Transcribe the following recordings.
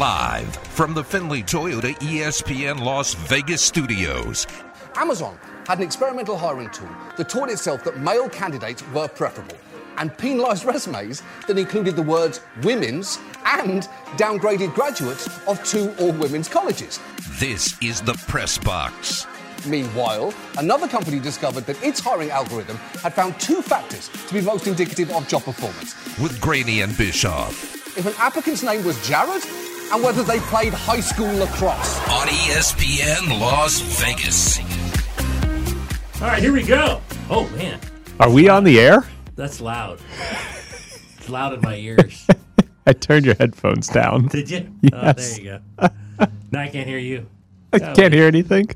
Live from the Findlay Toyota ESPN Las Vegas studios. Amazon had an experimental hiring tool that taught itself that male candidates were preferable and penalised resumes that included the words women's and downgraded graduates of two all women's colleges. This is the Press Box. Meanwhile, another company discovered that its hiring algorithm had found two factors to be most indicative of job performance with Graney and Bischoff. if an applicant's name was Jared and whether they played high school lacrosse. On ESPN Las Vegas. All right, here we go. Oh man, Are we on the air? that's loud. It's loud in my ears. I turned your headphones down. Did you? Oh, Yes. there you go. Now I can't hear you. I oh, can't hear anything.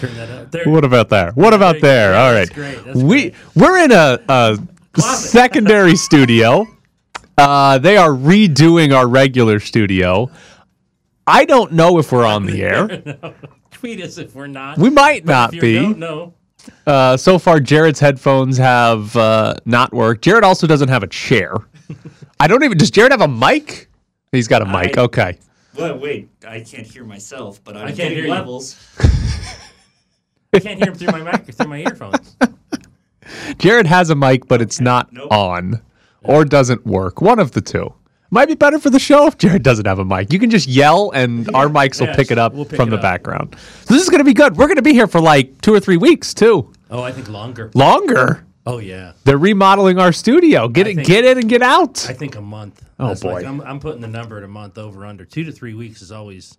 Turn that up. There. What about there? What about you go. there? Yeah, All that's great. That's we great. we're in a, a secondary studio. Uh, they are redoing our regular studio. I don't know if we're on the air. Tweet us if we're not. We might But not if be. you don't know, Uh, so far, Jared's headphones have uh, not worked. Jared also doesn't have a chair. I don't even. Does Jared have a mic? He's got a mic. I- okay. Well, wait, I can't hear myself, but I'm I can't hear you. levels. I can't hear him through my mic through my earphones. Jared has a mic, but it's not Nope. on or doesn't work. One of the two. Might be better for the show if Jared doesn't have a mic. You can just yell, and our mics will Yeah, pick it up we'll pick from it the up. background. So this is going to be good. We're going to be here for like two or three weeks too. Oh, I think longer. Longer. Oh yeah, They're remodeling our studio. Get I it, think- get in and get out. I think a month. Oh, That's like- boy. I'm, I'm putting the number at a month over under. Two to three weeks is always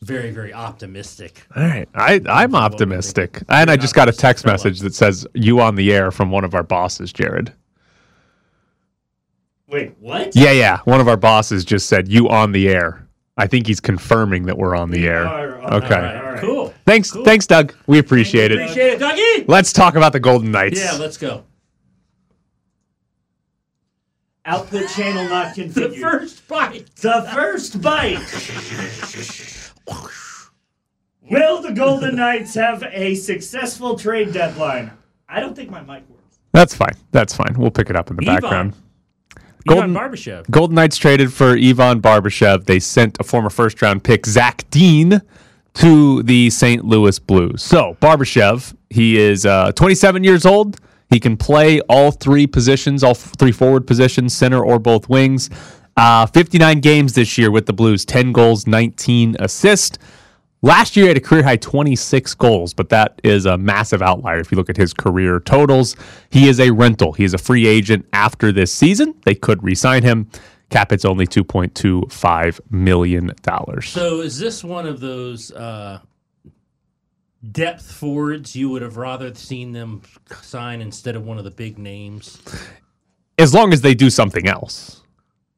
very very optimistic. All right, I, I'm optimistic, and I just got a text message that says you on the air from one of our bosses, Jared. Wait, what? Yeah, yeah, one of our bosses just said you on the air. I think he's confirming that we're on the air. are on- Okay. all right, all right. Cool. Thanks, Cool. thanks, Doug. We appreciate it. Appreciate it, Dougie. Let's talk about the Golden Knights. Yeah, let's go. Output channel not configured. The first bite. The first bite. Will the Golden Knights have a successful trade deadline? I don't think my mic works. That's fine. That's fine. We'll pick it up in the Ivan. background. Golden Golden- Barbashev. Golden Knights traded for Ivan Barbashev. They sent a former first round pick, Zach Dean, to the St. Louis Blues. So, Barbashev, he is uh, 27 years old. He can play all three positions, all three forward positions, center or both wings. Uh, 59 games this year with the Blues, 10 goals, 19 assists. Last year, he had a career high 26 goals, but that is a massive outlier if you look at his career totals. He is a rental. He is a free agent after this season. They could re sign him. Cap it's only $2.25 million. So is this one of those uh, depth forwards you would have rather seen them sign instead of one of the big names? As long as they do something else.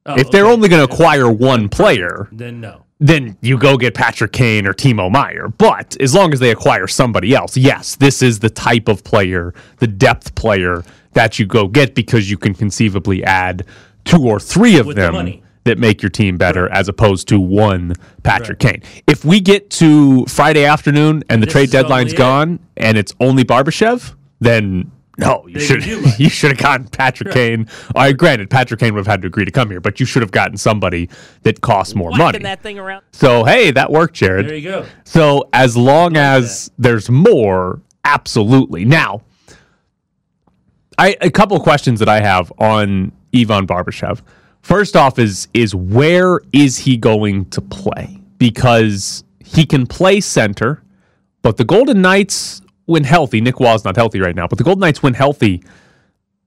Oh, if they're okay. only going to acquire one player, then no. then you go get Patrick Kane or Timo Meier. But as long as they acquire somebody else, yes, this is the type of player, the depth player that you go get because you can conceivably add two or three of With them money. that make your team better as opposed to one Patrick Kane. If we get to Friday afternoon and the trade deadline's deadline's it. gone and it's only Barbashev, then no, you should didn't do much. you should have gotten Patrick Kane. I granted Patrick Kane would have had to agree to come here, but you should have gotten somebody that costs more money. that thing around. So hey, that worked, Jared. There you go. So as long as there's more, absolutely. Now, I a couple of questions that I have on Ivan Barbashev. First off, is is where is he going to play? Because he can play center, but the Golden Knights, when healthy, Nick Wall's not healthy right now, but the Golden Knights, when healthy,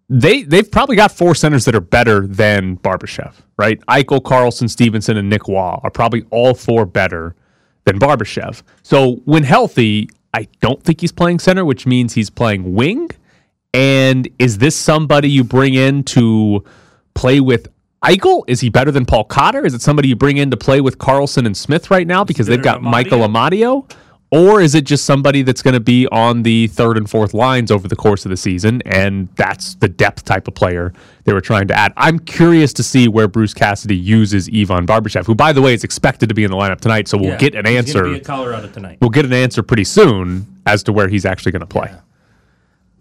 they they've probably got four centers that are better than Barbashev, right? Eichel, Karlsson, Stephenson, and Nick Wall are probably all four better than Barbashev. So when healthy, I don't think he's playing center, which means he's playing wing. And is this somebody you bring in to play with Eichel? Is he better than Paul Cotter? Is it somebody you bring in to play with Karlsson and Smith right now because they've got Michael Amadio? Or is it just somebody that's going to be on the third and fourth lines over the course of the season? And that's the depth type of player they were trying to add. I'm curious to see where Bruce Cassidy uses Ivan Barbashev, who, by the way, is expected to be in the lineup tonight. So we'll Yeah, get an he's answer. be Colorado tonight. We'll get an answer pretty soon as to where he's actually going to play.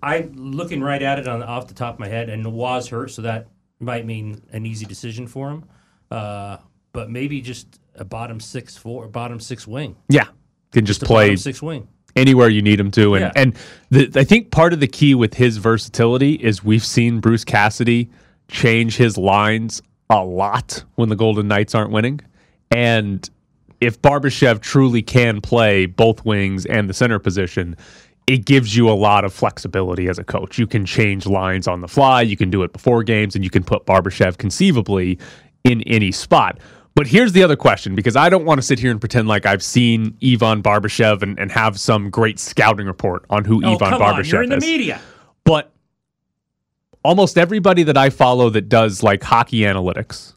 I'm looking right at it on off the top of my head, and was hurt, so that might mean an easy decision for him. Uh, but maybe just a bottom six four, bottom six wing, Yeah, can just play six wing. anywhere you need him to. And Yeah. and the, I think part of the key with his versatility is we've seen Bruce Cassidy change his lines a lot when the Golden Knights aren't winning. And if Barbashev truly can play both wings and the center position, it gives you a lot of flexibility as a coach. You can change lines on the fly, you can do it before games, and you can put Barbashev conceivably in any spot. But here's the other question because I don't want to sit here and pretend like I've seen Ivan Barbashev and, and have some great scouting report on who Oh, Ivan come Barbashev on, you're in the is. media. But almost everybody that I follow that does like hockey analytics,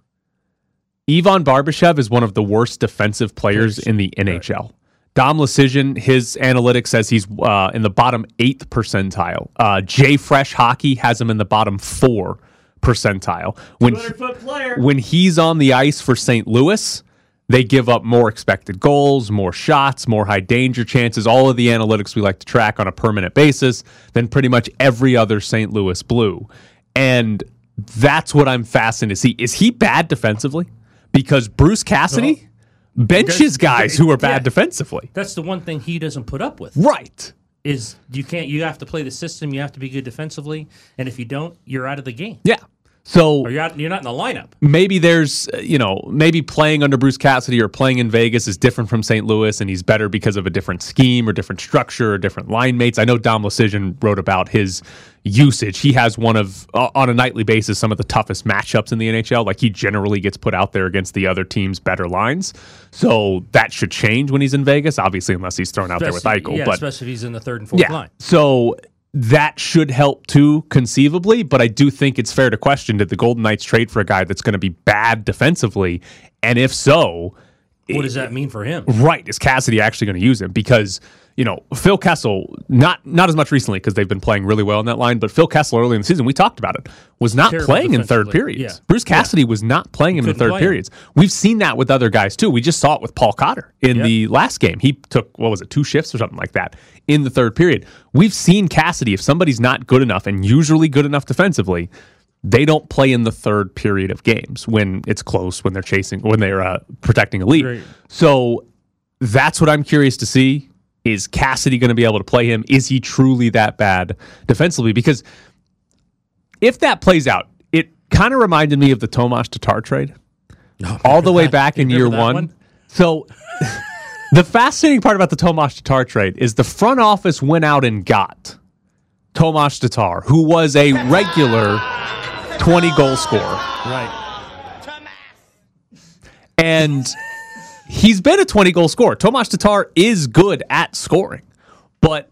Ivan Barbashev is one of the worst defensive players in the NHL. Dom Luszczyszyn, his analytics says he's uh, in the bottom eighth percentile. Uh, JFresh Hockey has him in the bottom four percentile. When 200 foot player. when he's on the ice for St. Louis, they give up more expected goals, more shots, more high danger chances, all of the analytics we like to track on a permanent basis than pretty much every other St. Louis Blue. And that's what I'm fascinated to see. Is he bad defensively? Because Bruce Cassidy benches guys who are bad yeah. defensively. That's the one thing he doesn't put up with. Right. Is you can't. You have to play the system. You have to be good defensively, and if you don't, you're out of the game. Yeah. So you're out, you're not in the lineup. maybe there's uh, you know maybe playing under Bruce Cassidy or playing in Vegas is different from St. Louis and he's better because of a different scheme or different structure or different line mates. I know Dom Luszczyszyn wrote about his usage. He has one of uh, on a nightly basis some of the toughest matchups in the NHL. Like he generally gets put out there against the other team's better lines. So that should change when he's in Vegas, obviously unless he's thrown out there with Eichel. yeah, but especially if he's in the third and fourth yeah. line. So that should help too, conceivably. But I do think it's fair to question did the Golden Knights trade for a guy that's going to be bad defensively? And if so, What does that mean for him? right, is Cassidy actually going to use him? Because, you know, Phil Kessel, not not as much recently because they've been playing really well in that line, but Phil Kessel early in the season, we talked about it, was not Terrible playing in third periods. Yeah. Bruce Cassidy was not playing him in third play him. periods. We've seen that with other guys too. We just saw it with Paul Cotter in Yep. the last game. He took what was it, two shifts or something like that in the third period. We've seen Cassidy if somebody's not good enough and usually good enough defensively, they don't play in the third period of games when it's close, when they're chasing, when they're uh, protecting a lead. Right. So that's what I'm curious to see. Is Cassidy going to be able to play him? Is he truly that bad defensively? Because if that plays out, it kind of reminded me of the Tomas Tatar trade all the way back in year one. one? So the fascinating part about the Tomas Tatar trade is the front office went out and got Tomas Tatar, who was a regular 20 goal scorer. Right. And he's been a 20 goal scorer. Tomas Tatar is good at scoring, but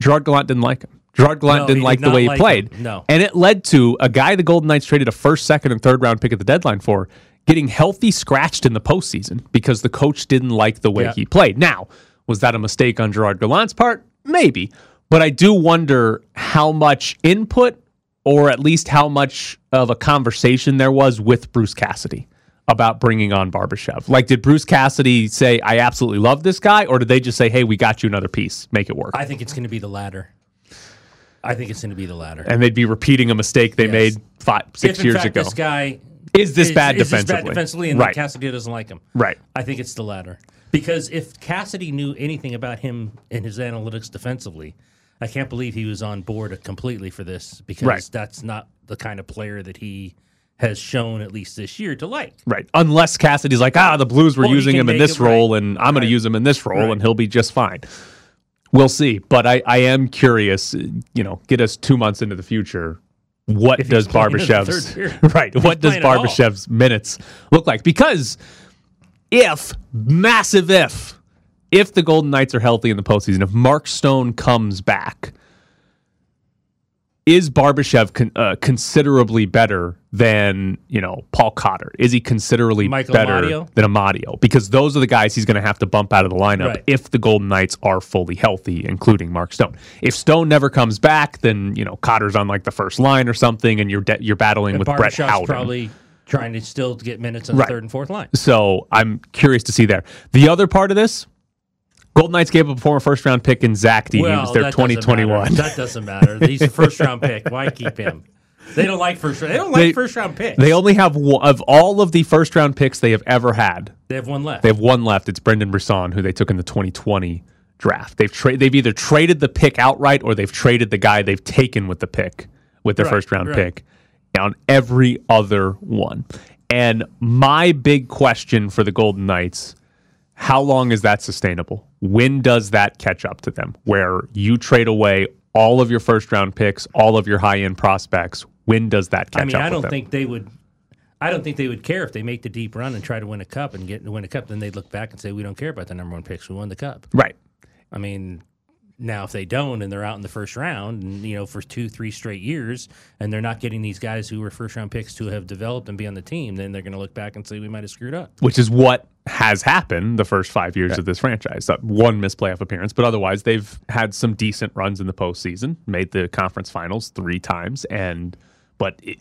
Gerard Gallant didn't like him. Gerard Gallant No, didn't like did the way he like played. him. No. And it led to a guy the Golden Knights traded a first, second, and third round pick at the deadline for getting healthy scratched in the postseason because the coach didn't like the way Yeah. he played. Now, was that a mistake on Gerard Gallant's part? Maybe. But I do wonder how much input or at least how much of a conversation there was with Bruce Cassidy about bringing on Barbashev. Like, did Bruce Cassidy say, I absolutely love this guy? Or did they just say, hey, we got you another piece, make it work? I think it's going to be the latter. I think it's going to be the latter. and they'd be repeating a mistake they Yes. made five, six if years fact ago. this guy Is this bad is this defensively? bad defensively, and Right. Cassidy doesn't like him. right. I think it's the latter. Because if Cassidy knew anything about him and his analytics defensively, I can't believe he was on board completely for this because Right. that's not the kind of player that he has shown at least this year to like. Right. Unless Cassidy's like, ah, the Blues were Well, using him in this it right. role, and I'm going to use him in this role, Right. and he'll be just fine. We'll see. But I, I am curious, you know, get us two months into the future. What If does he's playing in the Barbashev's right? What does. Barbashev's minutes look like? Because if massive if if the Golden Knights are healthy in the postseason, if Mark Stone comes back, is Barbashev con- uh, considerably better than you know Paul Cotter? Is he considerably Michael better Amadio? than Amadio? Because those are the guys he's going to have to bump out of the lineup Right. if the Golden Knights are fully healthy, including Mark Stone. If Stone never comes back, then you know Cotter's on like the first line or something, and you're de- you're battling And with Brett Howden. probably trying to still get minutes on Right. the third and fourth line. So I'm curious to see there. The other part of this, Golden Knights gave up a former first round pick in Zach Deans, Well, doesn't 2021. matter. That doesn't matter. He's a first round pick. Why keep him? They don't like first round. They don't like They- first round picks. They only have one, of all of the first round picks they have ever had. They have one left. They have one left. It's Brendan Brisson, who they took in the 2020 draft. They've tra- they've either traded the pick outright or they've traded the guy they've taken with the pick with their Right, first round right. pick on every other one. And my big question for the Golden Knights how long is that sustainable? When does that catch up to them? Where you trade away all of your first round picks, all of your high end prospects. When does that catch up? I mean, up I don't think they would. I don't think they would care if they make the deep run and try to win a cup and get to win a cup. Then they'd look back and say, "We don't care about the number one picks. We won the cup." right. I mean, now if they don't and they're out in the first round, and you know, for two, three straight years, and they're not getting these guys who were first round picks to have developed and be on the team, then they're going to look back and say, "We might have screwed up." which is what has happened the first five years of this franchise. Uh, One missed playoff appearance, but otherwise they've had some decent runs in the postseason, made the conference finals three times, and but it,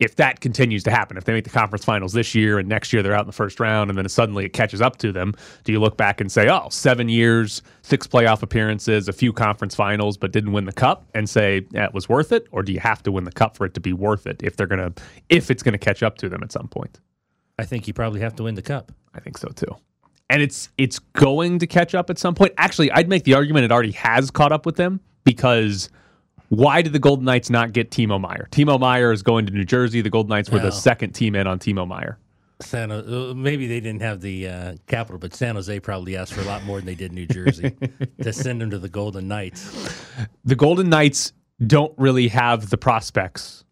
if that continues to happen, if they make the conference finals this year and next year they're out in the first round and then suddenly it catches up to them, do you look back and say, oh, seven years, six playoff appearances, a few conference finals, but didn't win the cup and say yeah, it was worth it? Or do you have to win the cup for it to be worth it if they're gonna if it's gonna catch up to them at some point? I think you probably have to win the cup. I think so too. And it's it's going to catch up at some point. Actually, I'd make the argument it already has caught up with them because why did the Golden Knights not get Timo Meier? Timo Meier is going to New Jersey. The Golden Knights were the second team in on Timo Meier. San, uh, maybe they didn't have the uh, capital, but San Jose probably asked for a lot more than they did New Jersey to send them to the Golden Knights. The Golden Knights don't really have the prospects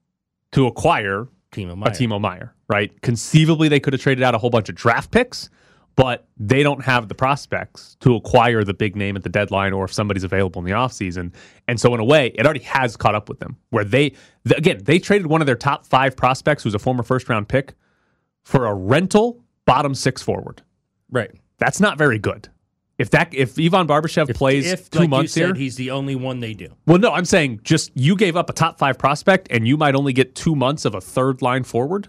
to acquire Timo a Meier. Timo Meier, right? Conceivably, they could have traded out a whole bunch of draft picks, but they don't have the prospects to acquire the big name at the deadline or if somebody's available in the offseason. And so, in a way, it already has caught up with them where they, th- again, they traded one of their top five prospects, who's a former first round pick, for a rental bottom six forward. right. That's not very good. If that if Ivan Barbashev plays if, two like months you said, here, he's the only one they do. well, no, I'm saying just you gave up a top five prospect and you might only get two months of a third line forward.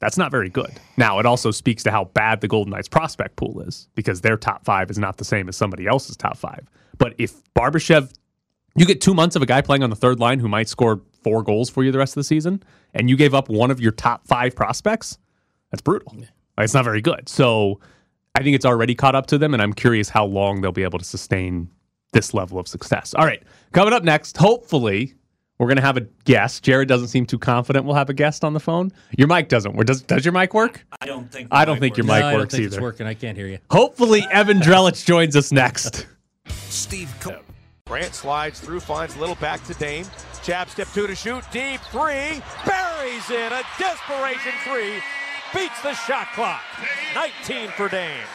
That's not very good. Now, it also speaks to how bad the Golden Knights prospect pool is because their top five is not the same as somebody else's top five. But if Barbashev, you get two months of a guy playing on the third line who might score four goals for you the rest of the season, and you gave up one of your top five prospects, that's brutal. Like, It's not very good. So I think it's already caught up to them, and I'm curious how long they'll be able to sustain this level of success. All right, coming up next, hopefully, we're going to have a guest. Jared doesn't seem too confident we'll have a guest on the phone. Your mic doesn't work. Does, does your mic work? I don't think. I don't think your No, mic I don't works think it's working. I can't hear you. Hopefully, Evan Drellich joins us next. Steve Co- Grant slides through, finds little back to Dame. Jab step two to shoot. Deep three. Buries in a desperation three. Beats the shot clock. 19 for Dame.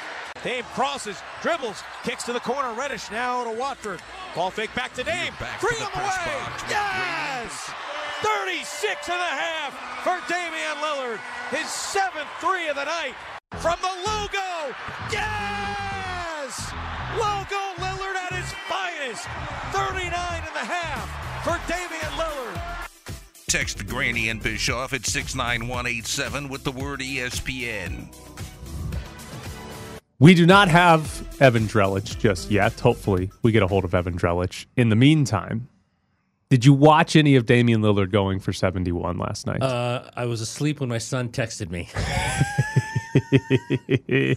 Dame crosses, dribbles, kicks to the corner. Reddish now to Watford. Ball fake back to Dame. Back to Three the on the press way. box Yes! 36 and a half for Damian Lillard. His seventh three of the night from the logo. Yes! Logo Lillard at his finest. 39 and a half for Damian Lillard. Text Graney and Bischoff at 69187 with the word ESPN. We do not have Evan Drellich just yet. Hopefully, we get a hold of Evan Drellich. In the meantime, did you watch any of Damian Lillard going for 71 last night? Uh, I was asleep when my son texted me.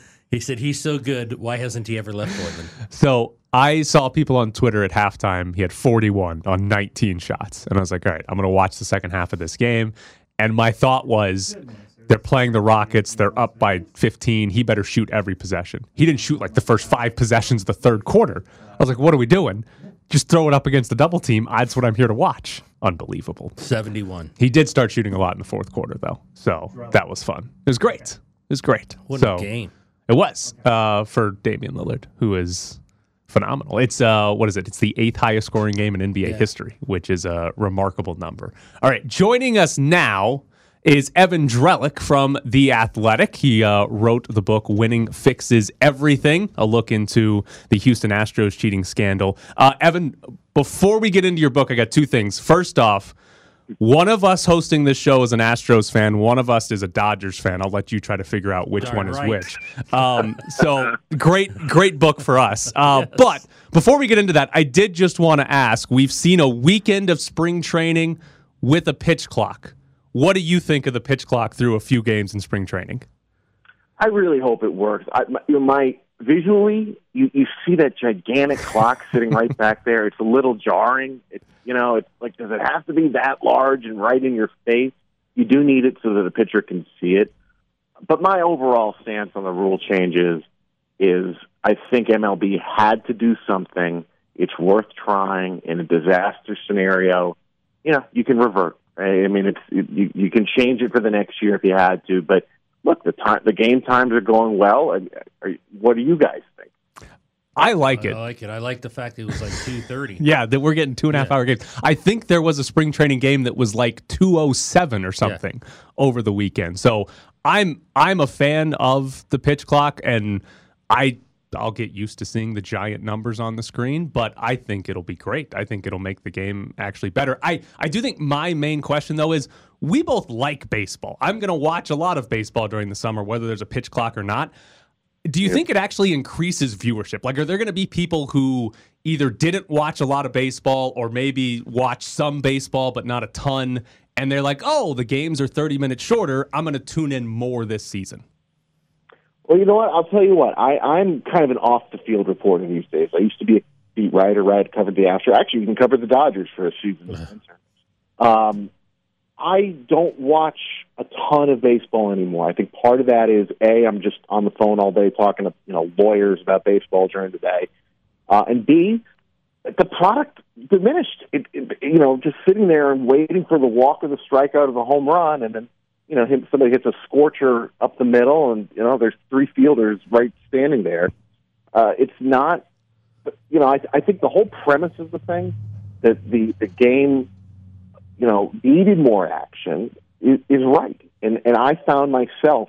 he said he's so good. Why hasn't he ever left Portland? So I saw people on Twitter at halftime. He had 41 on 19 shots. And I was like, all right, I'm going to watch the second half of this game. And my thought was, they're playing the Rockets. They're up by 15. He better shoot every possession. He didn't shoot like the first five possessions of the third quarter. I was like, what are we doing? Just throw it up against the double team. That's what I'm here to watch. Unbelievable. Seventy-one. He did start shooting a lot in the fourth quarter, though. So that was fun. It was great. It was great. What so, a game! It was uh, for Damian Lillard, who is phenomenal. It's uh, what is it? It's the eighth highest scoring game in NBA history, which is a remarkable number. All right, joining us now is Evan Drellich from The Athletic. He uh, wrote the book Winning Fixes Everything, a look into the Houston Astros cheating scandal. Uh, Evan, before we get into your book, I got two things. First off, one of us hosting this show is an Astros fan. One of us is a Dodgers fan. I'll let you try to figure out which Darn one is right. which. Um, so great, great book for us. Uh, But before we get into that, I did just want to ask: We've seen a weekend of spring training. with a pitch clock. What do you think of the pitch clock through a few games in spring training? I really hope it works. I, my, you know, my visually, you, you see that gigantic clock sitting right back there. It's a little jarring. It's you know, it's like does it have to be that large and right in your face? You do need it so that the pitcher can see it. But my overall stance on the rule changes is I think MLB had to do something. It's worth trying in a disaster scenario. You know, you can revert. Right? I mean, it's you, you can change it for the next year if you had to. But look, the time the game times are going well. Uh, are, what do you guys think? I like it. I like it. I like the fact it was like two thirty. yeah, that we're getting two and a half Yeah. hour games. I think there was a spring training game that was like two oh seven or something over the weekend. So I'm I'm a fan of the pitch clock, and I I'll get used to seeing the giant numbers on the screen. But I think it'll be great. I think it'll make the game actually better. I I do think my main question though is we both like baseball. I'm going to watch a lot of baseball during the summer, whether there's a pitch clock or not. Do you think it actually increases viewership? Like, are there going to be people who either didn't watch a lot of baseball or maybe watch some baseball but not a ton, and they're like, "Oh, the games are 30 minutes shorter. I'm going to tune in more this season." Well, you know what? I'll tell you what. I, I'm kind of an off the field reporter these days. I used to be a beat writer, right? Covered the Astros. Actually, even covered the Dodgers for a season. Um, I don't watch a ton of baseball anymore. I think part of that is a I'm just on the phone all day talking to you know lawyers about baseball during the day, uh, and b the product diminished. It, it, you know, just sitting there and waiting for the walk or the strikeout of the home run, and then you know him, somebody hits a scorcher up the middle, and you know there's three fielders right standing there. Uh, it's not, you know, I, I think the whole premise of the thing that the the game, you know, needed more action is, is right, and and I found myself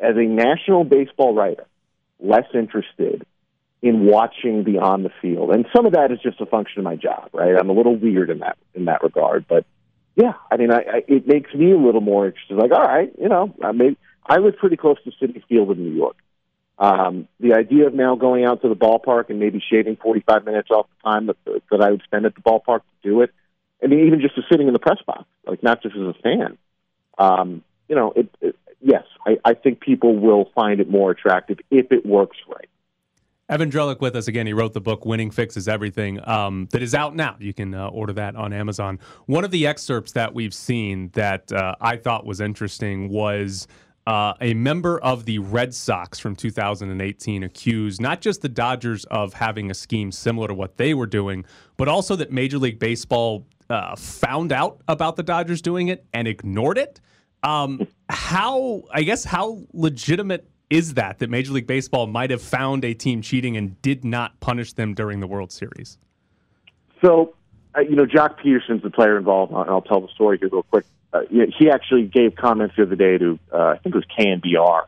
as a national baseball writer less interested in watching beyond the field, and some of that is just a function of my job, right? I'm a little weird in that in that regard, but yeah, I mean, I, I it makes me a little more interested. Like, all right, you know, I mean, I live pretty close to Citi Field in New York. Um, the idea of now going out to the ballpark and maybe shaving 45 minutes off the time that, that I would spend at the ballpark to do it. I mean, even just sitting in the press box, like not just as a fan. Um, you know, it, it, yes, I, I think people will find it more attractive if it works right. Evan Drellich with us again. He wrote the book "Winning Fixes Everything" um, that is out now. You can uh, order that on Amazon. One of the excerpts that we've seen that uh, I thought was interesting was uh, a member of the Red Sox from 2018 accused not just the Dodgers of having a scheme similar to what they were doing, but also that Major League Baseball uh, found out about the Dodgers doing it and ignored it. Um, how I guess how legitimate is that that Major League Baseball might have found a team cheating and did not punish them during the World Series? So, uh, you know, Joc Pederson's the player involved, and I'll tell the story here real quick. Uh, he actually gave comments the other day to, uh, I think it was KNBR.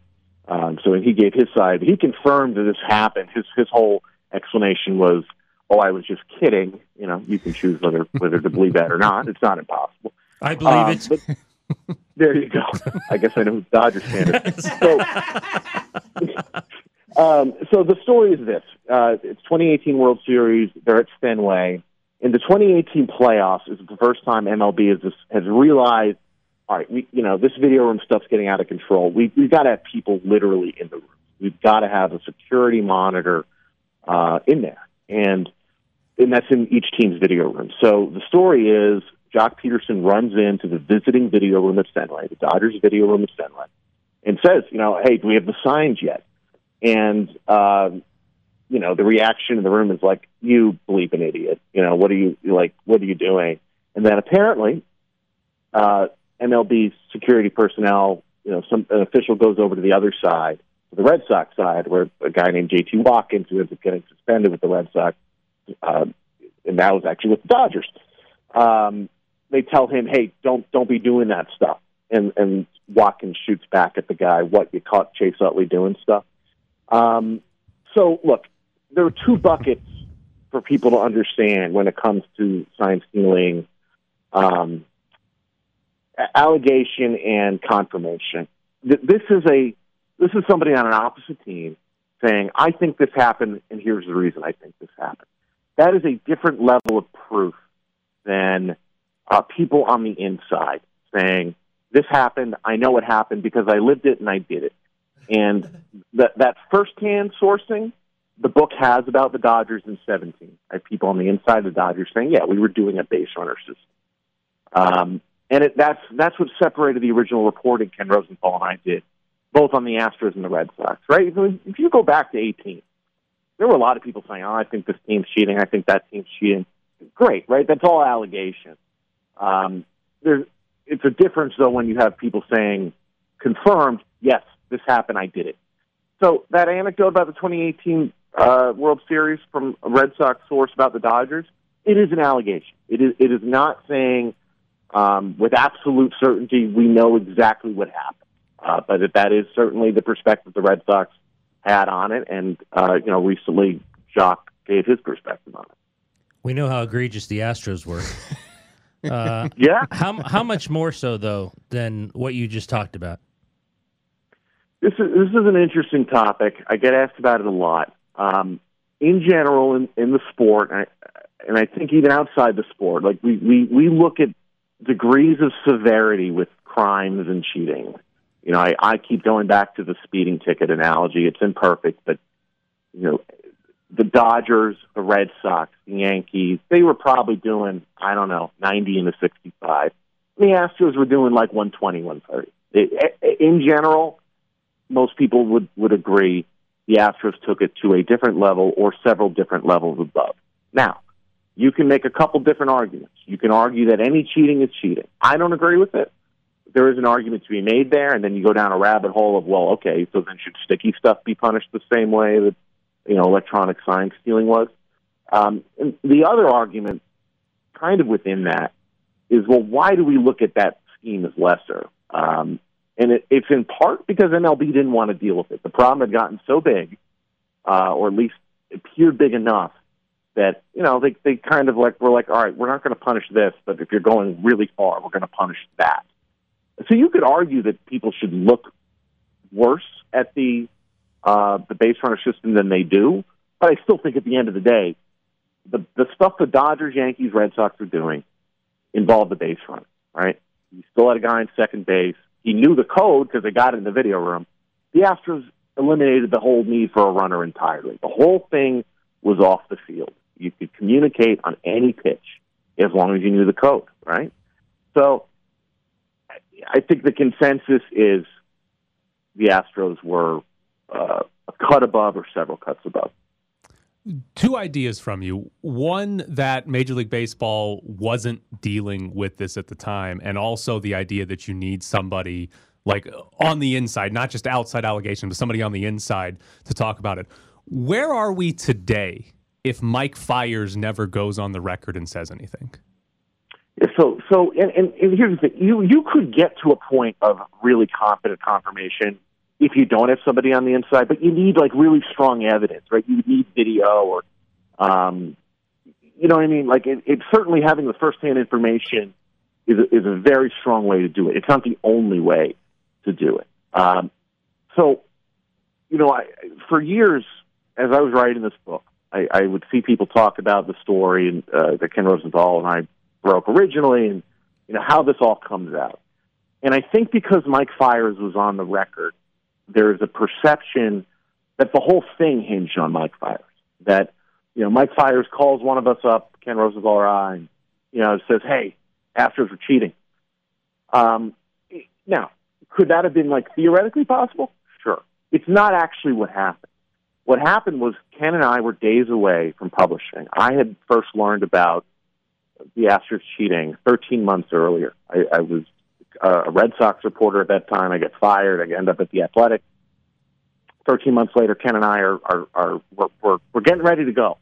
Um, so he gave his side. He confirmed that this happened. His his whole explanation was, "Oh, I was just kidding." You know, you can choose whether whether to believe that or not. It's not impossible. I believe Um, it. but- there you go. I guess I know who the Dodgers fan is. So, um, so the story is this: uh, it's 2018 World Series. They're at Fenway. In the 2018 playoffs, is the first time MLB has has realized, all right, we, you know, this video room stuff's getting out of control. We we've got to have people literally in the room. We've got to have a security monitor uh, in there, and and that's in each team's video room. So the story is Joc Pederson runs into the visiting video room at Fenway, the Dodgers video room at Fenway, and says, you know, hey, do we have the signs yet? And um, you know, the reaction in the room is like, you bleeping idiot. You know, what are you like? What are you doing? And then apparently, uh, MLB security personnel, you know, some an official goes over to the other side, the Red Sox side, where a guy named J.T. Watkins, who ends up getting suspended with the Red Sox, uh, and that was actually with the Dodgers. Um, they tell him, "Hey, don't don't be doing that stuff." And and Watkins shoots back at the guy, "What you caught Chase Utley doing stuff?" Um, so look, there are two buckets for people to understand when it comes to sign stealing, um, allegation and confirmation. This is a this is somebody on an opposite team saying, "I think this happened, and here's the reason I think this happened." That is a different level of proof than uh, people on the inside saying, "This happened. I know it happened because I lived it and I did it." And that that firsthand sourcing, the book has about the Dodgers in 17. I have people on the inside of the Dodgers saying, "Yeah, we were doing a base runner system." Um, and it, that's that's what separated the original reporting Ken Rosenthal and I did, both on the Astros and the Red Sox. Right? If you go back to 18, there were a lot of people saying, "Oh, I think this team's cheating. I think that team's cheating." Great, right? That's all allegations. Um, there's it's a difference though when you have people saying confirmed, yes, this happened, I did it. So that anecdote about the 2018 uh, World Series from a Red Sox source about the Dodgers, it is an allegation. It is it is not saying um, with absolute certainty we know exactly what happened, uh, but that is certainly the perspective the Red Sox had on it, and uh, you know recently Joc gave his perspective on it. We know how egregious the Astros were. Uh, yeah. How how much more so though than what you just talked about? This is this is an interesting topic. I get asked about it a lot. Um, in general, in, in the sport, and I, and I think even outside the sport, like we, we we look at degrees of severity with crimes and cheating. You know, I, I keep going back to the speeding ticket analogy. It's imperfect, but you know, the Dodgers, the Red Sox, the Yankees, they were probably doing, I don't know, 90 into 65. The Astros were doing like 120, 130. It, in general, most people would, would agree the Astros took it to a different level or several different levels above. Now, you can make a couple different arguments. You can argue that any cheating is cheating. I don't agree with it. There is an argument to be made there, and then you go down a rabbit hole of, well, okay, so then should sticky stuff be punished the same way that you know, electronic sign stealing was. Um, and the other argument, kind of within that, is well, why do we look at that scheme as lesser? Um, and it, it's in part because MLB didn't want to deal with it. The problem had gotten so big, uh, or at least appeared big enough, that you know they they kind of like were like, all right, we're not going to punish this, but if you're going really far, we're going to punish that. So you could argue that people should look worse at the uh, the base runner system than they do. But I still think at the end of the day, the the stuff the Dodgers, Yankees, Red Sox are doing involved the base runner. Right? He still had a guy in second base. He knew the code because they got it in the video room. The Astros eliminated the whole need for a runner entirely. The whole thing was off the field. You could communicate on any pitch as long as you knew the code, right? So I think the consensus is the Astros were uh, a cut above or several cuts above. Two ideas from you. One, that Major League Baseball wasn't dealing with this at the time, and also the idea that you need somebody like on the inside, not just outside allegation, but somebody on the inside to talk about it. Where are we today if Mike Fiers never goes on the record and says anything? So, so, and, and, and here's the thing: you you could get to a point of really confident confirmation if you don't have somebody on the inside, but you need like really strong evidence, right? You need video or, um, you know what I mean? Like it, it certainly having the firsthand information is a, is a very strong way to do it. It's not the only way to do it. Um, so, you know, I, for years, as I was writing this book, I, I would see people talk about the story and, uh, that Ken Rosenthal and I broke originally, and you know how this all comes out. And I think because Mike Fiers was on the record there's a perception that the whole thing hinged on Mike Fiers. That you know, Mike Fiers calls one of us up, Ken Rosenthal or I, and you know, says, "Hey, Astros were cheating." Um, now, could that have been like theoretically possible? Sure. It's not actually what happened. What happened was Ken and I were days away from publishing. I had first learned about the Astros cheating 13 months earlier. I, I was a Red Sox reporter at that time. I get fired. I end up at the Athletic. Thirteen months later, Ken and I are are, are we're, we're we're getting ready to go,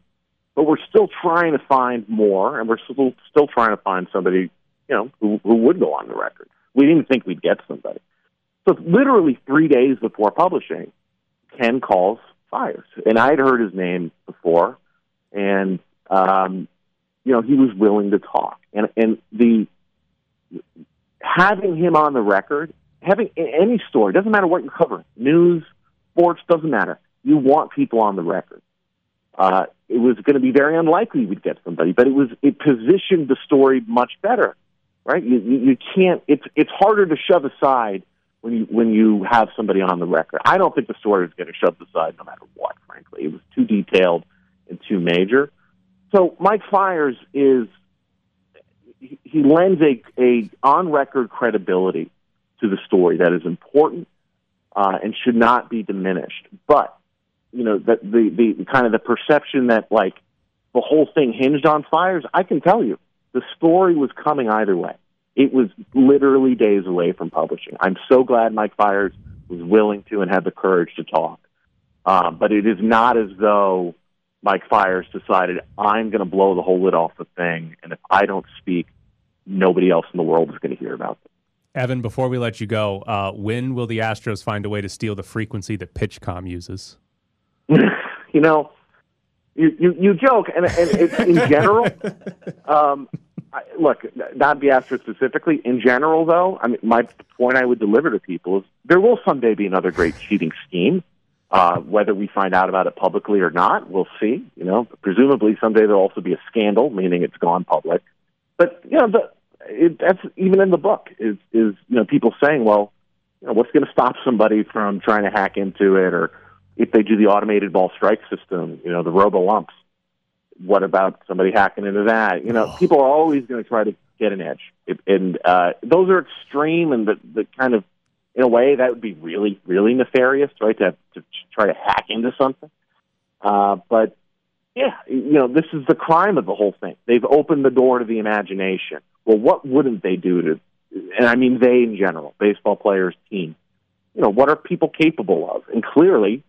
but we're still trying to find more, and we're still still trying to find somebody you know who who would go on the record. We didn't think we'd get somebody. So literally three days before publishing, Ken calls Fiers, and I had heard his name before, and um, you know he was willing to talk, and and the having him on the record, having any story, doesn't matter what you're covering, news, sports, doesn't matter. You want people on the record. Uh, it was going to be very unlikely we'd get somebody, but it was it positioned the story much better right? You, you can't. It's it's harder to shove aside when you when you have somebody on the record. I don't think the story is going to shove aside no matter what. Frankly, it was too detailed and too major. So Mike Fiers is he lends a a on record credibility to the story that is important uh, and should not be diminished. But you know the, the the kind of the perception that like the whole thing hinged on Fiers. I can tell you, the story was coming either way. It was literally days away from publishing. I'm so glad Mike Fiers was willing to and had the courage to talk. Um, but it is not as though Mike Fiers decided I'm going to blow the whole lid off the thing, and if I don't speak, nobody else in the world is going to hear about it. Evan, before we let you go, uh, when will the Astros find a way to steal the frequency that PitchCom uses? you know, you, you, you joke, and, and it's in general. Um, I, look, not the Astros specifically. In general, though, I mean, my point I would deliver to people is there will someday be another great cheating scheme. Uh, whether we find out about it publicly or not, we'll see. You know, presumably someday there'll also be a scandal, meaning it's gone public. But you know, the, it, that's even in the book is is you know people saying, well, you know, what's going to stop somebody from trying to hack into it, or if they do the automated ball strike system, you know, the robo umps. What about somebody hacking into that? You know, people are always going to try to get an edge, it, and uh, those are extreme and the the kind of in a way that would be really really nefarious, right? To to try to hack into something. Uh, but yeah, you know, this is the crime of the whole thing. They've opened the door to the imagination. Well, what wouldn't they do to, and I mean they in general, baseball players, team, You know, what are people capable of? And clearly,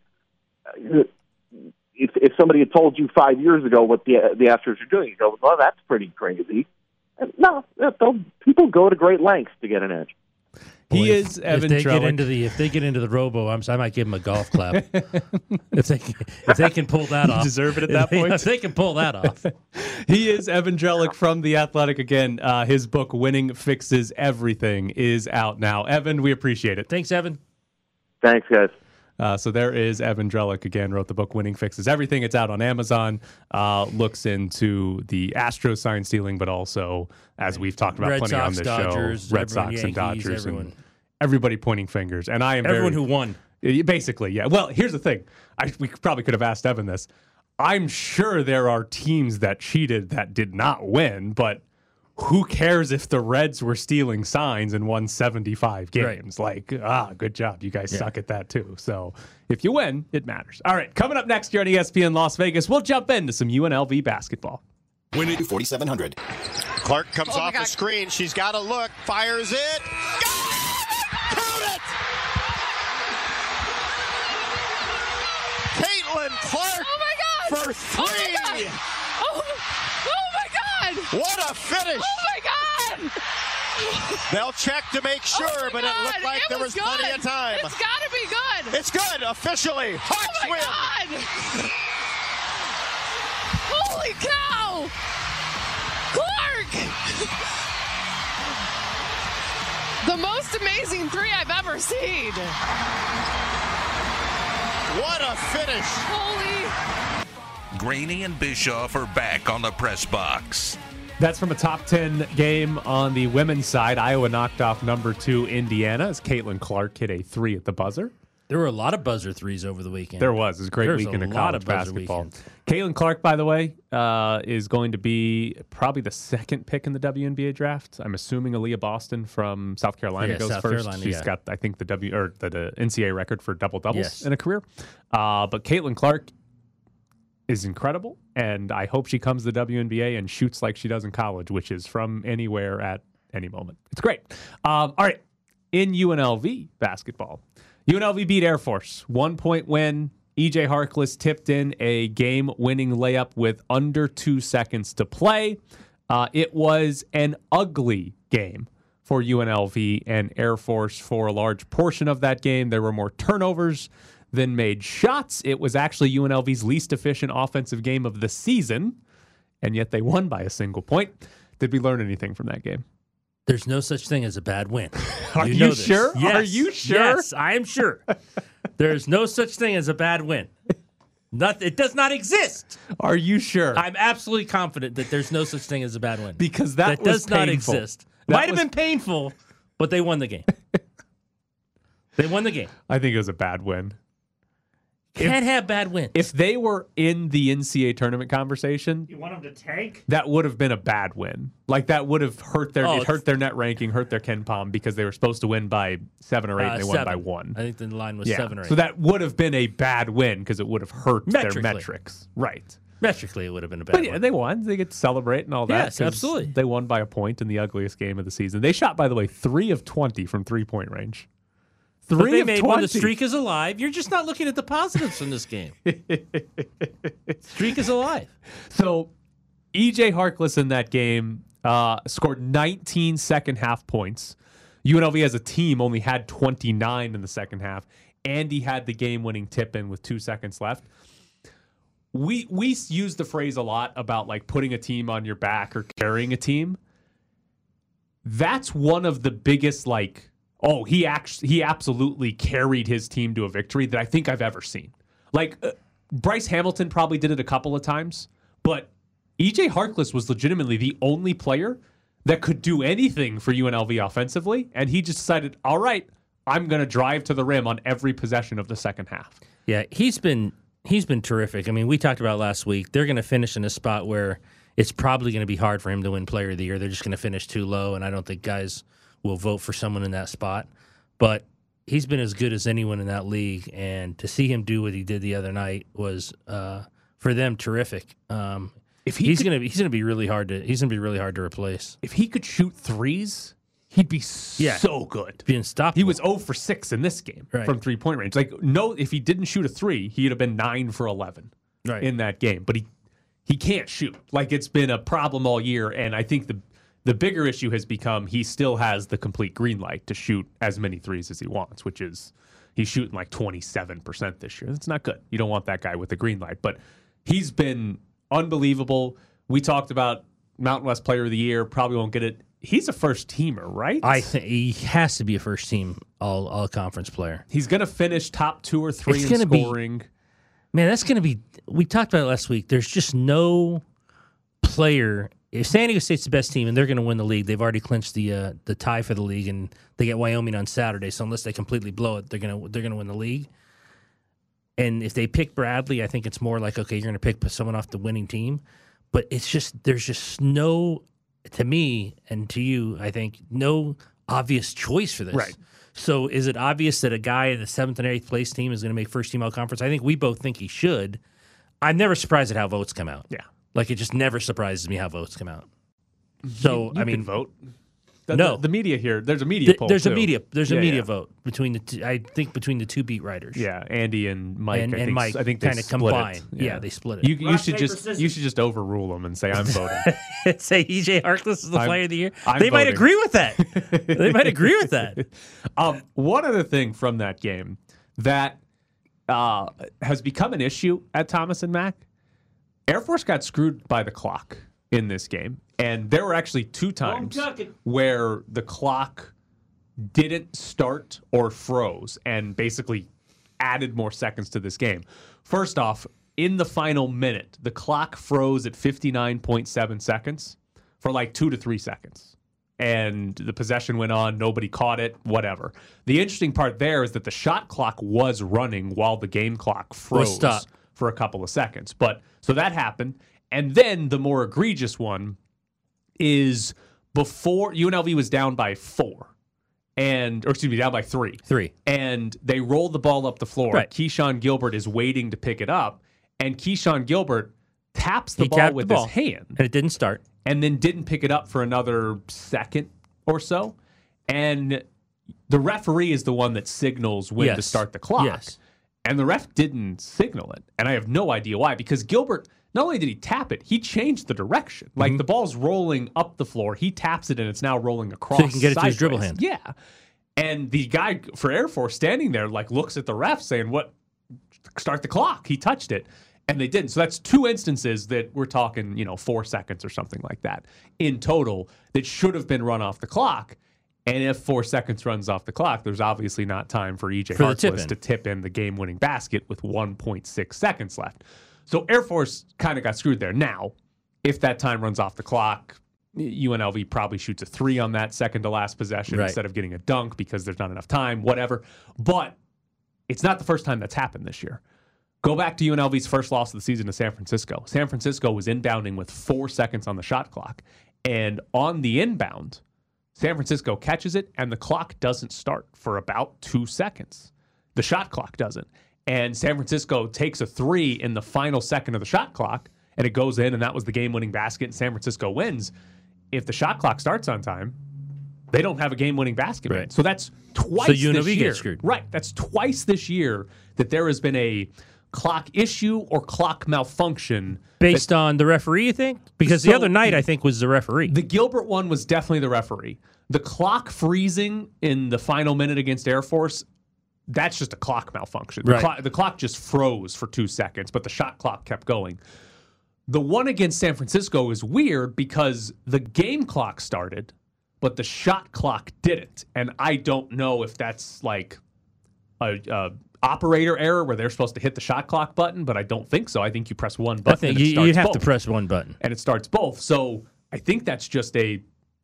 uh, if if somebody had told you five years ago what the the Astros are doing, you go, well, that's pretty crazy. And no, people go to great lengths to get an edge. He Boy, if- is Evan if they get into the if they get into the robo, I'm, I might give him a golf clap. if they can- if they can pull that off, deserve it at If that they- point. If they can pull that off, He is Evan Drellich from The Athletic again. Uh, his book, Winning Fixes Everything, is out now. Evan, we appreciate it. thanks, Evan. Thanks, guys. Uh, so there is Evan Drellich again, wrote the book Winning Fixes Everything. It's out on Amazon. Uh, looks into the Astro sign stealing, but also, as we've talked about Red plenty on this Dodgers, show, Red Sox and Yankees, Dodgers everyone. and everybody pointing fingers. And I am Everyone very, who won. Basically, yeah. Well, here's the thing. I, we probably could have asked Evan this. I'm sure there are teams that cheated that did not win, but who cares if the Reds were stealing signs and won 75 Right. games? Like, ah, good job. You guys suck at that too. So if you win, it matters. All right, coming up next here on ESPN Las Vegas, we'll jump into some UNLV basketball. Winning 4,700. Clark comes off the screen. She's got to look. Fires it. Got it! Count it! Caitlin Clark Oh my god! for three. Oh my god! Oh, oh my god! What a finish! Oh my god! They'll check to make oh, sure, Oh but it looked like It there was, good. plenty of time. It's gotta be good. It's good officially. Hawks oh my win. god! Holy cow! Clark! the most amazing three I've ever seen. What a finish! Holy! Graney and Bischoff are back on the press box. That's from a top 10 game on the women's side. Iowa knocked off number two Indiana as Caitlin Clark hit a three at the buzzer. There were a lot of buzzer threes over the weekend. There was. It was a great There's weekend a of lot college of basketball. weekends. Caitlin Clark, by the way, uh, is going to be probably the second pick in the WNBA draft. I'm assuming Aaliyah Boston from South Carolina Yeah, goes South first. Carolina, She's yeah. got, I think, the W or the, the NCAA record for double doubles Yes. in a career. Uh, but Caitlin Clark is incredible, and I hope she comes to the WNBA and shoots like she does in college, which is from anywhere at any moment. It's great. Um, all right, in UNLV basketball, UNLV beat Air Force, one point win. EJ Harkless tipped in a game winning layup with under two seconds to play. Uh, it was an ugly game for UNLV and Air Force for a large portion of that game. There were more turnovers than made shots. It was actually UNLV's least efficient offensive game of the season, and yet they won by a single point. Did we learn anything from that game? There's no such thing as a bad win. Are you this. sure? Yes. Are you sure? Yes, I am sure. There's no such thing as a bad win. Not, it does not exist. Are you sure? I'm absolutely confident that there's no such thing as a bad win. because that, that was does not exist. That Might have been painful, but they won the game. they won the game. I think it was a bad win. Can't have bad wins. If they were in the NCAA tournament conversation, You want them to tank? that would have been a bad win. Like that would have hurt their Oh, it hurt their net ranking, hurt their KenPom because they were supposed to win by seven or eight, Uh, and they won by one. I think the line was yeah, seven or eight. so that would have been a bad win because it would have hurt their metrics. Right. Metrically, it would have been a bad But yeah, one. they won. They get to celebrate and all that. Yes, 'cause absolutely. They won by a point in the ugliest game of the season. They shot, by the way, three of twenty from three point range. But Three they of made 20. one. The streak is alive. You're just not looking at the positives from this game. streak is alive. So EJ Harkless in that game uh, scored 19 second half points. UNLV as a team only had 29 in the second half. Andy had the game winning tip in with two seconds left. We we use the phrase a lot about like putting a team on your back or carrying a team. That's one of the biggest like oh he actually he absolutely carried his team to a victory that I think I've ever seen. Like uh, Bryce Hamilton probably did it a couple of times, but EJ Harkless was legitimately the only player that could do anything for UNLV offensively, and he just decided, all right, I'm going to drive to the rim on every possession of the second half. Yeah, he's been he's been terrific. I mean, we talked about last week. They're going to finish in a spot where it's probably going to be hard for him to win Player of the Year. They're just going to finish too low, and I don't think guys will vote for someone in that spot. But he's been as good as anyone in that league, and to see him do what he did the other night was uh, for them terrific. Um, If he he's could- gonna be, he's gonna be really hard to he's gonna be really hard to replace. If he could shoot threes, he'd be Yeah. so good. Be unstoppable. He was 0 for 6 in this game Right. from three point range. Like, no, if he didn't shoot a three, he'd have been 9 for 11 right. in that game. But he he can't shoot. Like, it's been a problem all year. And I think the the bigger issue has become he still has the complete green light to shoot as many threes as he wants, which is he's shooting like 27% this year. That's not good. You don't want that guy with the green light. But he's been unbelievable. We talked about Mountain West Player of the Year, probably won't get it. He's a first teamer, right? I think he has to be a first team all all conference player. He's going to finish top two or three It's in gonna be- scoring. Man, that's going to be. We talked about it last week. There's just no player. If San Diego State's the best team and they're going to win the league, they've already clinched the uh, the tie for the league, and they get Wyoming on Saturday. So unless they completely blow it, they're gonna they're gonna win the league. And if they pick Bradley, I think it's more like okay, you're going to pick someone off the winning team. But it's just there's just no to me and to you, I think no obvious choice for this. Right. So is it obvious that a guy in the seventh and eighth place team is going to make first team all conference? I think we both think he should. I'm never surprised at how votes come out. Yeah. Like it just never surprises me how votes come out. So You I mean, can vote. The, No. the, the media here. There's a media th- poll. there's a media there's a media yeah. vote between the two, I think between the two beat writers. Yeah, Andy and Mike. And- I and think, Mike I think kinda split combine. It. Yeah, they split it. You, you should just scissors. you should just overrule them and say I'm voting. Say EJ Harkless is the I'm- player of the year. I'm they might agree with that. they might agree with that. um, one other thing from that game that uh, has become an issue at Thomas and Mack. Air Force got screwed by the clock in this game, and there were actually two times where the clock didn't start or froze and basically added more seconds to this game. First off, in the final minute, the clock froze at 59.7 seconds for like two to three seconds. And the possession went on, nobody caught it, whatever. The interesting part there is that the shot clock was running while the game clock froze stopped. For a couple of seconds. But so that happened. And then the more egregious one is before UNLV was down by four, and or excuse me, down by three. Three. And they rolled the ball up the floor. Right. Keshon Gilbert is waiting to pick it up, and Keshon Gilbert taps the He ball with the ball. his hand And it didn't start. and then didn't pick it up for another second or so. And the referee is the one that signals when to start the clock. Yes. And the ref didn't signal it. And I have no idea why, because Gilbert, not only did he tap it, he changed the direction. Like Mm-hmm. the ball's rolling up the floor. He taps it and it's now rolling across. So he can get it to his dribble hand. Yeah. And the guy for Air Force standing there, like, looks at the ref saying, What? Start the clock. He touched it. And they didn't. So that's two instances that we're talking, you know, four seconds or something like that in total that should have been run off the clock. And if four seconds runs off the clock, there's obviously not time for EJ For tip to tip in the game winning basket with 1.6 seconds left. So Air Force kind of got screwed there. Now, if that time runs off the clock, UNLV probably shoots a three on that second to last possession Right. instead of getting a dunk because there's not enough time, whatever. But it's not the first time that's happened this year. Go back to UNLV's first loss of the season to San Francisco. San Francisco was inbounding with four seconds on the shot clock. And on the inbound, San Francisco catches it, and the clock doesn't start for about two seconds. The shot clock doesn't. And San Francisco takes a three in the final second of the shot clock, and it goes in, and that was the game winning basket, and San Francisco wins. If the shot clock starts on time, they don't have a game winning basket. Right. So that's twice So this year. screwed. Right. That's twice this year that there has been a clock issue or clock malfunction. Based on the referee, you think? Because the other night, I think, was the referee. The Gilbert one was definitely the referee. The clock freezing in the final minute against Air Force, that's just a clock malfunction. The, Right. clock, the clock just froze for two seconds, but the shot clock kept going. The one against San Francisco is weird because the game clock started, but the shot clock didn't. And I don't know if that's like a, a operator error where they're supposed to hit the shot clock button, but I don't think so. I think you press one button. I think and it you, you have to press one button. and it starts both. So I think that's just a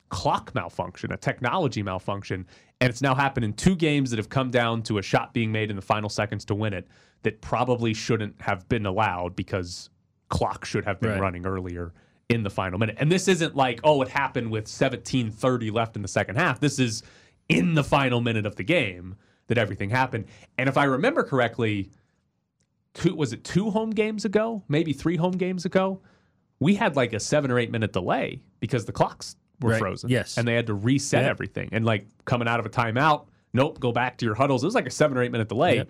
clock malfunction, a technology malfunction. And it's now happened in two games that have come down to a shot being made in the final seconds to win it that probably shouldn't have been allowed because clock should have been Right. running earlier in the final minute. And this isn't like, oh, it happened with 17:30 left in the second half. This is in the final minute of the game that everything happened. And if I remember correctly, two was it two home games ago, maybe three home games ago, we had like a seven or eight minute delay because the clocks were Right. frozen. Yes. and they had to reset everything. And like coming out of a timeout, nope, go back to your huddles. It was like a seven or eight minute delay.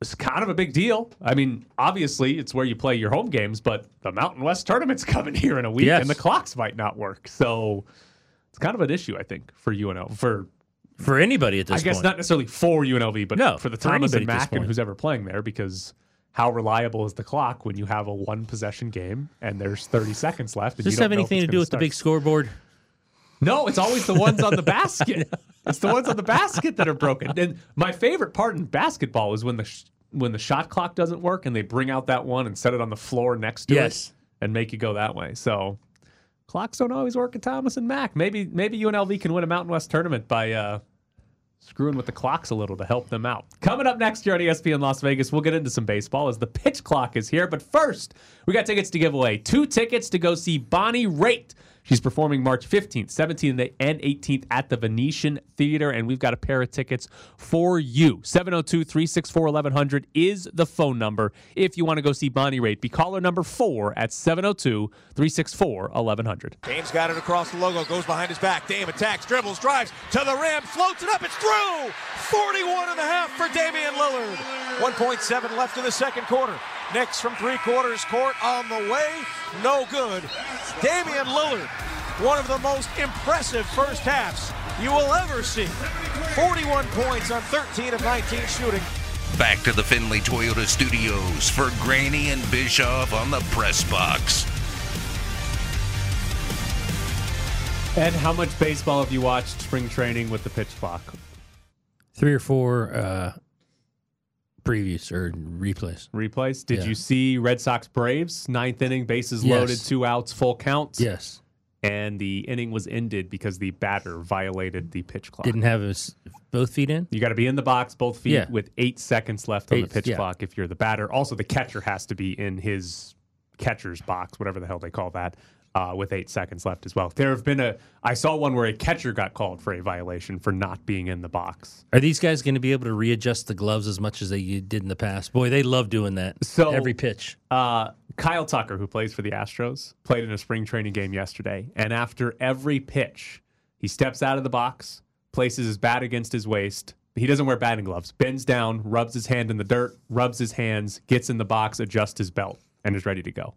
It's kind of a big deal. I mean, obviously, it's where you play your home games, but the Mountain West tournament's coming here in a week, Yes. and the clocks might not work. So it's kind of an issue, I think, for UNL. For For anybody at this I guess point. not necessarily for UNLV, but No, for the for Thomas and anybody at this Mack and who's ever playing there, because how reliable is the clock when you have a one possession game and there's 30 seconds left? Does this have anything to do with the big scoreboard? No, it's always the ones on the basket. It's the ones on the basket that are broken. And my favorite part in basketball is when the sh- when the shot clock doesn't work and they bring out that one and set it on the floor next to Yes. it and make you go that way. So clocks don't always work at Thomas and Mack. Maybe maybe UNLV can win a Mountain West tournament by uh, screwing with the clocks a little to help them out. Coming up next year on ESPN Las Vegas, we'll get into some baseball as the pitch clock is here. But first, we got tickets to give away. Two tickets to go see Bonnie Raitt. She's performing March 15th, 17th, and 18th at the Venetian Theater, and we've got a pair of tickets for you. 702 364 1100 is the phone number if you want to go see Bonnie Raitt. Be caller number four at 702 364 1100. Dame's got it across the logo, goes behind his back. Dame attacks, dribbles, drives to the rim, floats it up, it's through! 41 and a half for Damian Lillard. 1.7 left in the second quarter. Knicks from three quarters court on the way, no good. Damian Lillard, one of the most impressive first halves you will ever see. 41 points on 13 of 19 shooting. Back to the Findlay Toyota Studios for Graney and Bischoff on the press box. And how much baseball have you watched spring training with the pitch clock? Three or four uh, previews or replays. Replays. Did Yeah. you see Red Sox Braves ninth inning, bases Yes. loaded, two outs, full count? Yes. And the inning was ended because the batter violated the pitch clock. Didn't have his both feet in. You got to be in the box, both feet, Yeah. with eight seconds left on the pitch yeah. clock if you're the batter. Also, the catcher has to be in his catcher's box, whatever the hell they call that, uh, with eight seconds left as well. There have been a, I saw one where a catcher got called for a violation for not being in the box. Are these guys going to be able to readjust the gloves as much as they did in the past? Boy, they love doing that. So- every pitch. Uh, Kyle Tucker, who plays for the Astros, played in a spring training game yesterday. And after every pitch, he steps out of the box, places his bat against his waist. He doesn't wear batting gloves, bends down, rubs his hand in the dirt, rubs his hands, gets in the box, adjusts his belt, and is ready to go.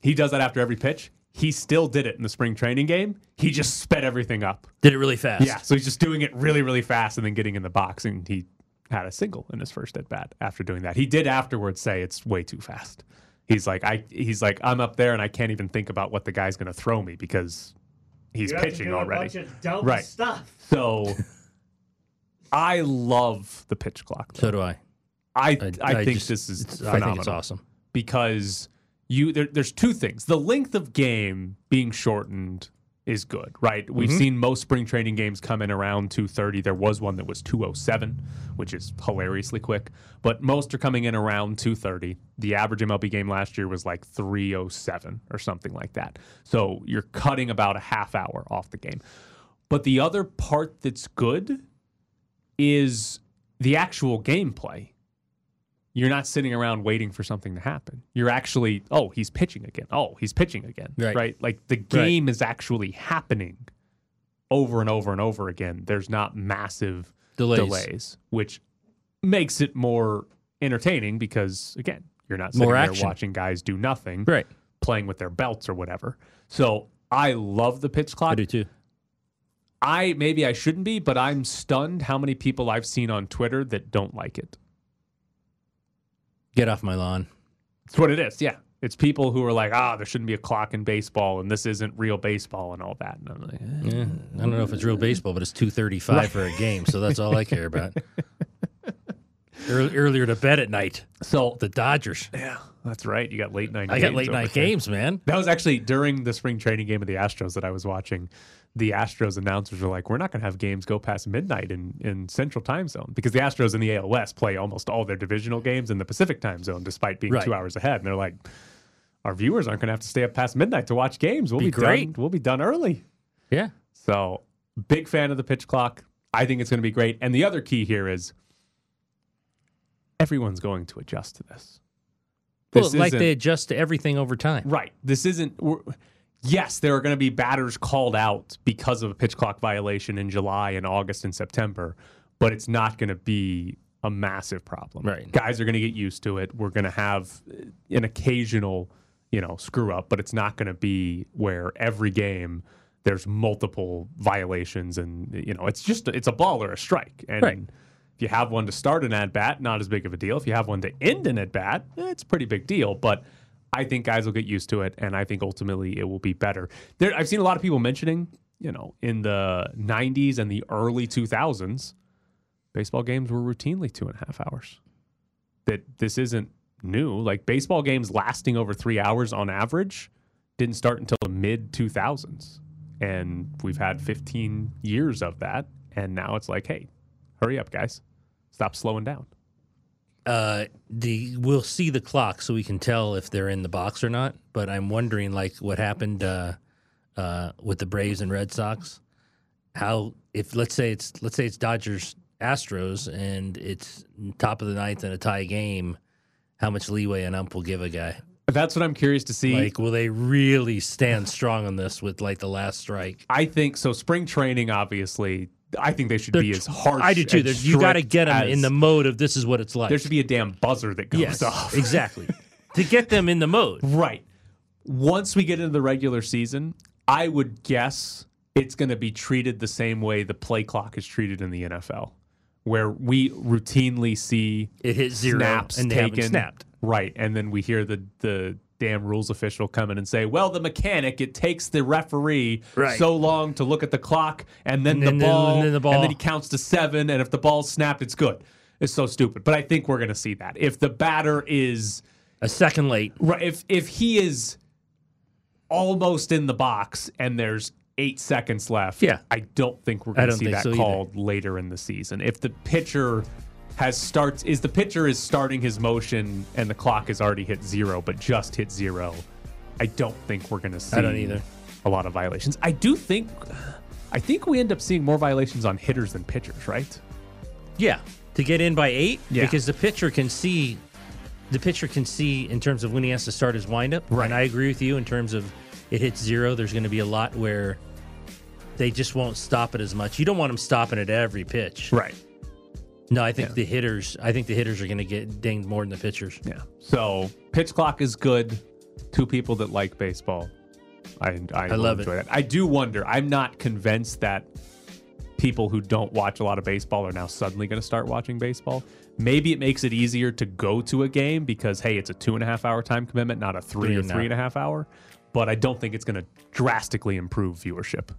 He does that after every pitch. He still did it in the spring training game. He mm-hmm. just sped everything up. Did it really fast. Yeah, so he's just doing it really, really fast and then getting in the box. And he had a single in his first at bat after doing that. He did afterwards say it's way too fast. He's like, I he's like, I'm up there and I can't even think about what the guy's gonna throw me because he's You have to pitching do a already. bunch of dumb right. stuff. So I love the pitch clock. So do I. I I, I think just- this is it's- I think it's awesome. because you there, there's two things. The length of game being shortened is good, right? We've Mhm. seen most spring training games come in around 2:30. There was one that was 2:07, which is hilariously quick, but most are coming in around 2:30. The average MLB game last year was like 3:07 or something like that. So you're cutting about a half hour off the game. But the other part that's good is the actual gameplay. You're not sitting around waiting for something to happen. You're actually, oh, he's pitching again. Oh, he's pitching again. Right. Like the game is actually happening over and over and over again. There's not massive Delays. delays, which makes it more entertaining because again, you're not sitting More there action. watching guys do nothing, Right. Playing with their belts or whatever. So I love the pitch clock. I do too. I maybe I shouldn't be, but I'm stunned how many people I've seen on Twitter that don't like it. Get off my lawn. It's what it is. Yeah. It's people who are like, ah, there shouldn't be a clock in baseball and this isn't real baseball and all that. And I'm like, eh. Yeah, I don't know if it's real baseball, but it's two thirty-five for a game, so that's all I care about. Earlier to bed at night. So the Dodgers. Yeah, that's right. You got late night. I got late night games, man. That was actually during the spring training game of the Astros that I was watching. The Astros announcers were like, "We're not going to have games go past midnight in, in Central Time Zone because the Astros in the AL West play almost all their divisional games in the Pacific Time Zone, despite being Right. two hours ahead." And they're like, "Our viewers aren't going to have to stay up past midnight to watch games. We'll Be be, great. done. We'll be done early." Yeah. So, big fan of the pitch clock. I think it's going to be great. And the other key here is everyone's going to adjust to this. Well, like they adjust to everything over time. Right. This isn't. Yes, there are going to be batters called out because of a pitch clock violation in July and August and September, but it's not going to be a massive problem. Right. Guys are going to get used to it. We're going to have uh, an occasional, you know, screw up, but it's not going to be where every game there's multiple violations and you know, it's just it's a ball or a strike. And Right. if you have one to start an at bat, not as big of a deal. If you have one to end an at bat, eh, it's a pretty big deal. But I think guys will get used to it, and I think ultimately it will be better. There, I've seen a lot of people mentioning, you know, in the '90s and the early 2000s, baseball games were routinely two and a half hours. That this isn't new. Like baseball games lasting over three hours on average didn't start until the mid 2000s, and we've had 15 years of that, and now it's like, hey, hurry up, guys, stop slowing down. Uh, the we'll see the clock so we can tell if they're in the box or not. But I'm wondering, like, what happened uh, uh, with the Braves and Red Sox. How if let's say it's let's say it's Dodgers Astros and it's top of the ninth and a tie game, how much leeway an ump will give a guy? That's what I'm curious to see. Like, will they really stand strong on this with like the last strike? I think so. Spring training, obviously, I think they should be as harsh. I do too. You got to get them as- in the mode of this is what it's like. There should be a damn buzzer that goes yes, off. exactly. to get them in the mode. Right. Once we get into the regular season, I would guess it's going to be treated the same way the play clock is treated in the NFL, where we routinely see It hit zero snaps and they taken. snapped. Right, and then we hear the the damn rules official come in and say, "Well, the mechanic it takes the referee Right. so long to look at the clock, and then, And the, then the- ball, and then the ball. he counts to seven, and if the ball's snapped, it's good." It's so stupid, but I think we're going to see that if the batter is A second late. Right. If if he is almost in the box and there's eight seconds left, Yeah. I don't think we're going to see that so either. called later in the season. If the pitcher has starts is the pitcher is starting his motion and the clock has already hit zero, but just hit zero, I don't think we're going to see I don't either. a lot of violations. I do think. I think we end up seeing more violations on hitters than pitchers, right? Yeah, to get in by eight, Yeah. because the pitcher can see, the pitcher can see in terms of when he has to start his windup. Right. And I agree with you in terms of it hits zero. There's going to be a lot where they just won't stop it as much. You don't want them stopping at every pitch. Right. No, I think Yeah. the hitters. I think the hitters are going to get dinged more than the pitchers. Yeah. So pitch clock is good. Two people that like baseball. I I, will love it. that. I do wonder. I'm not convinced that people who don't watch a lot of baseball are now suddenly going to start watching baseball. Maybe it makes it easier to go to a game because hey, it's a two and a half hour time commitment, not a three Three or three and a half hour. But I don't think it's going to drastically improve viewership.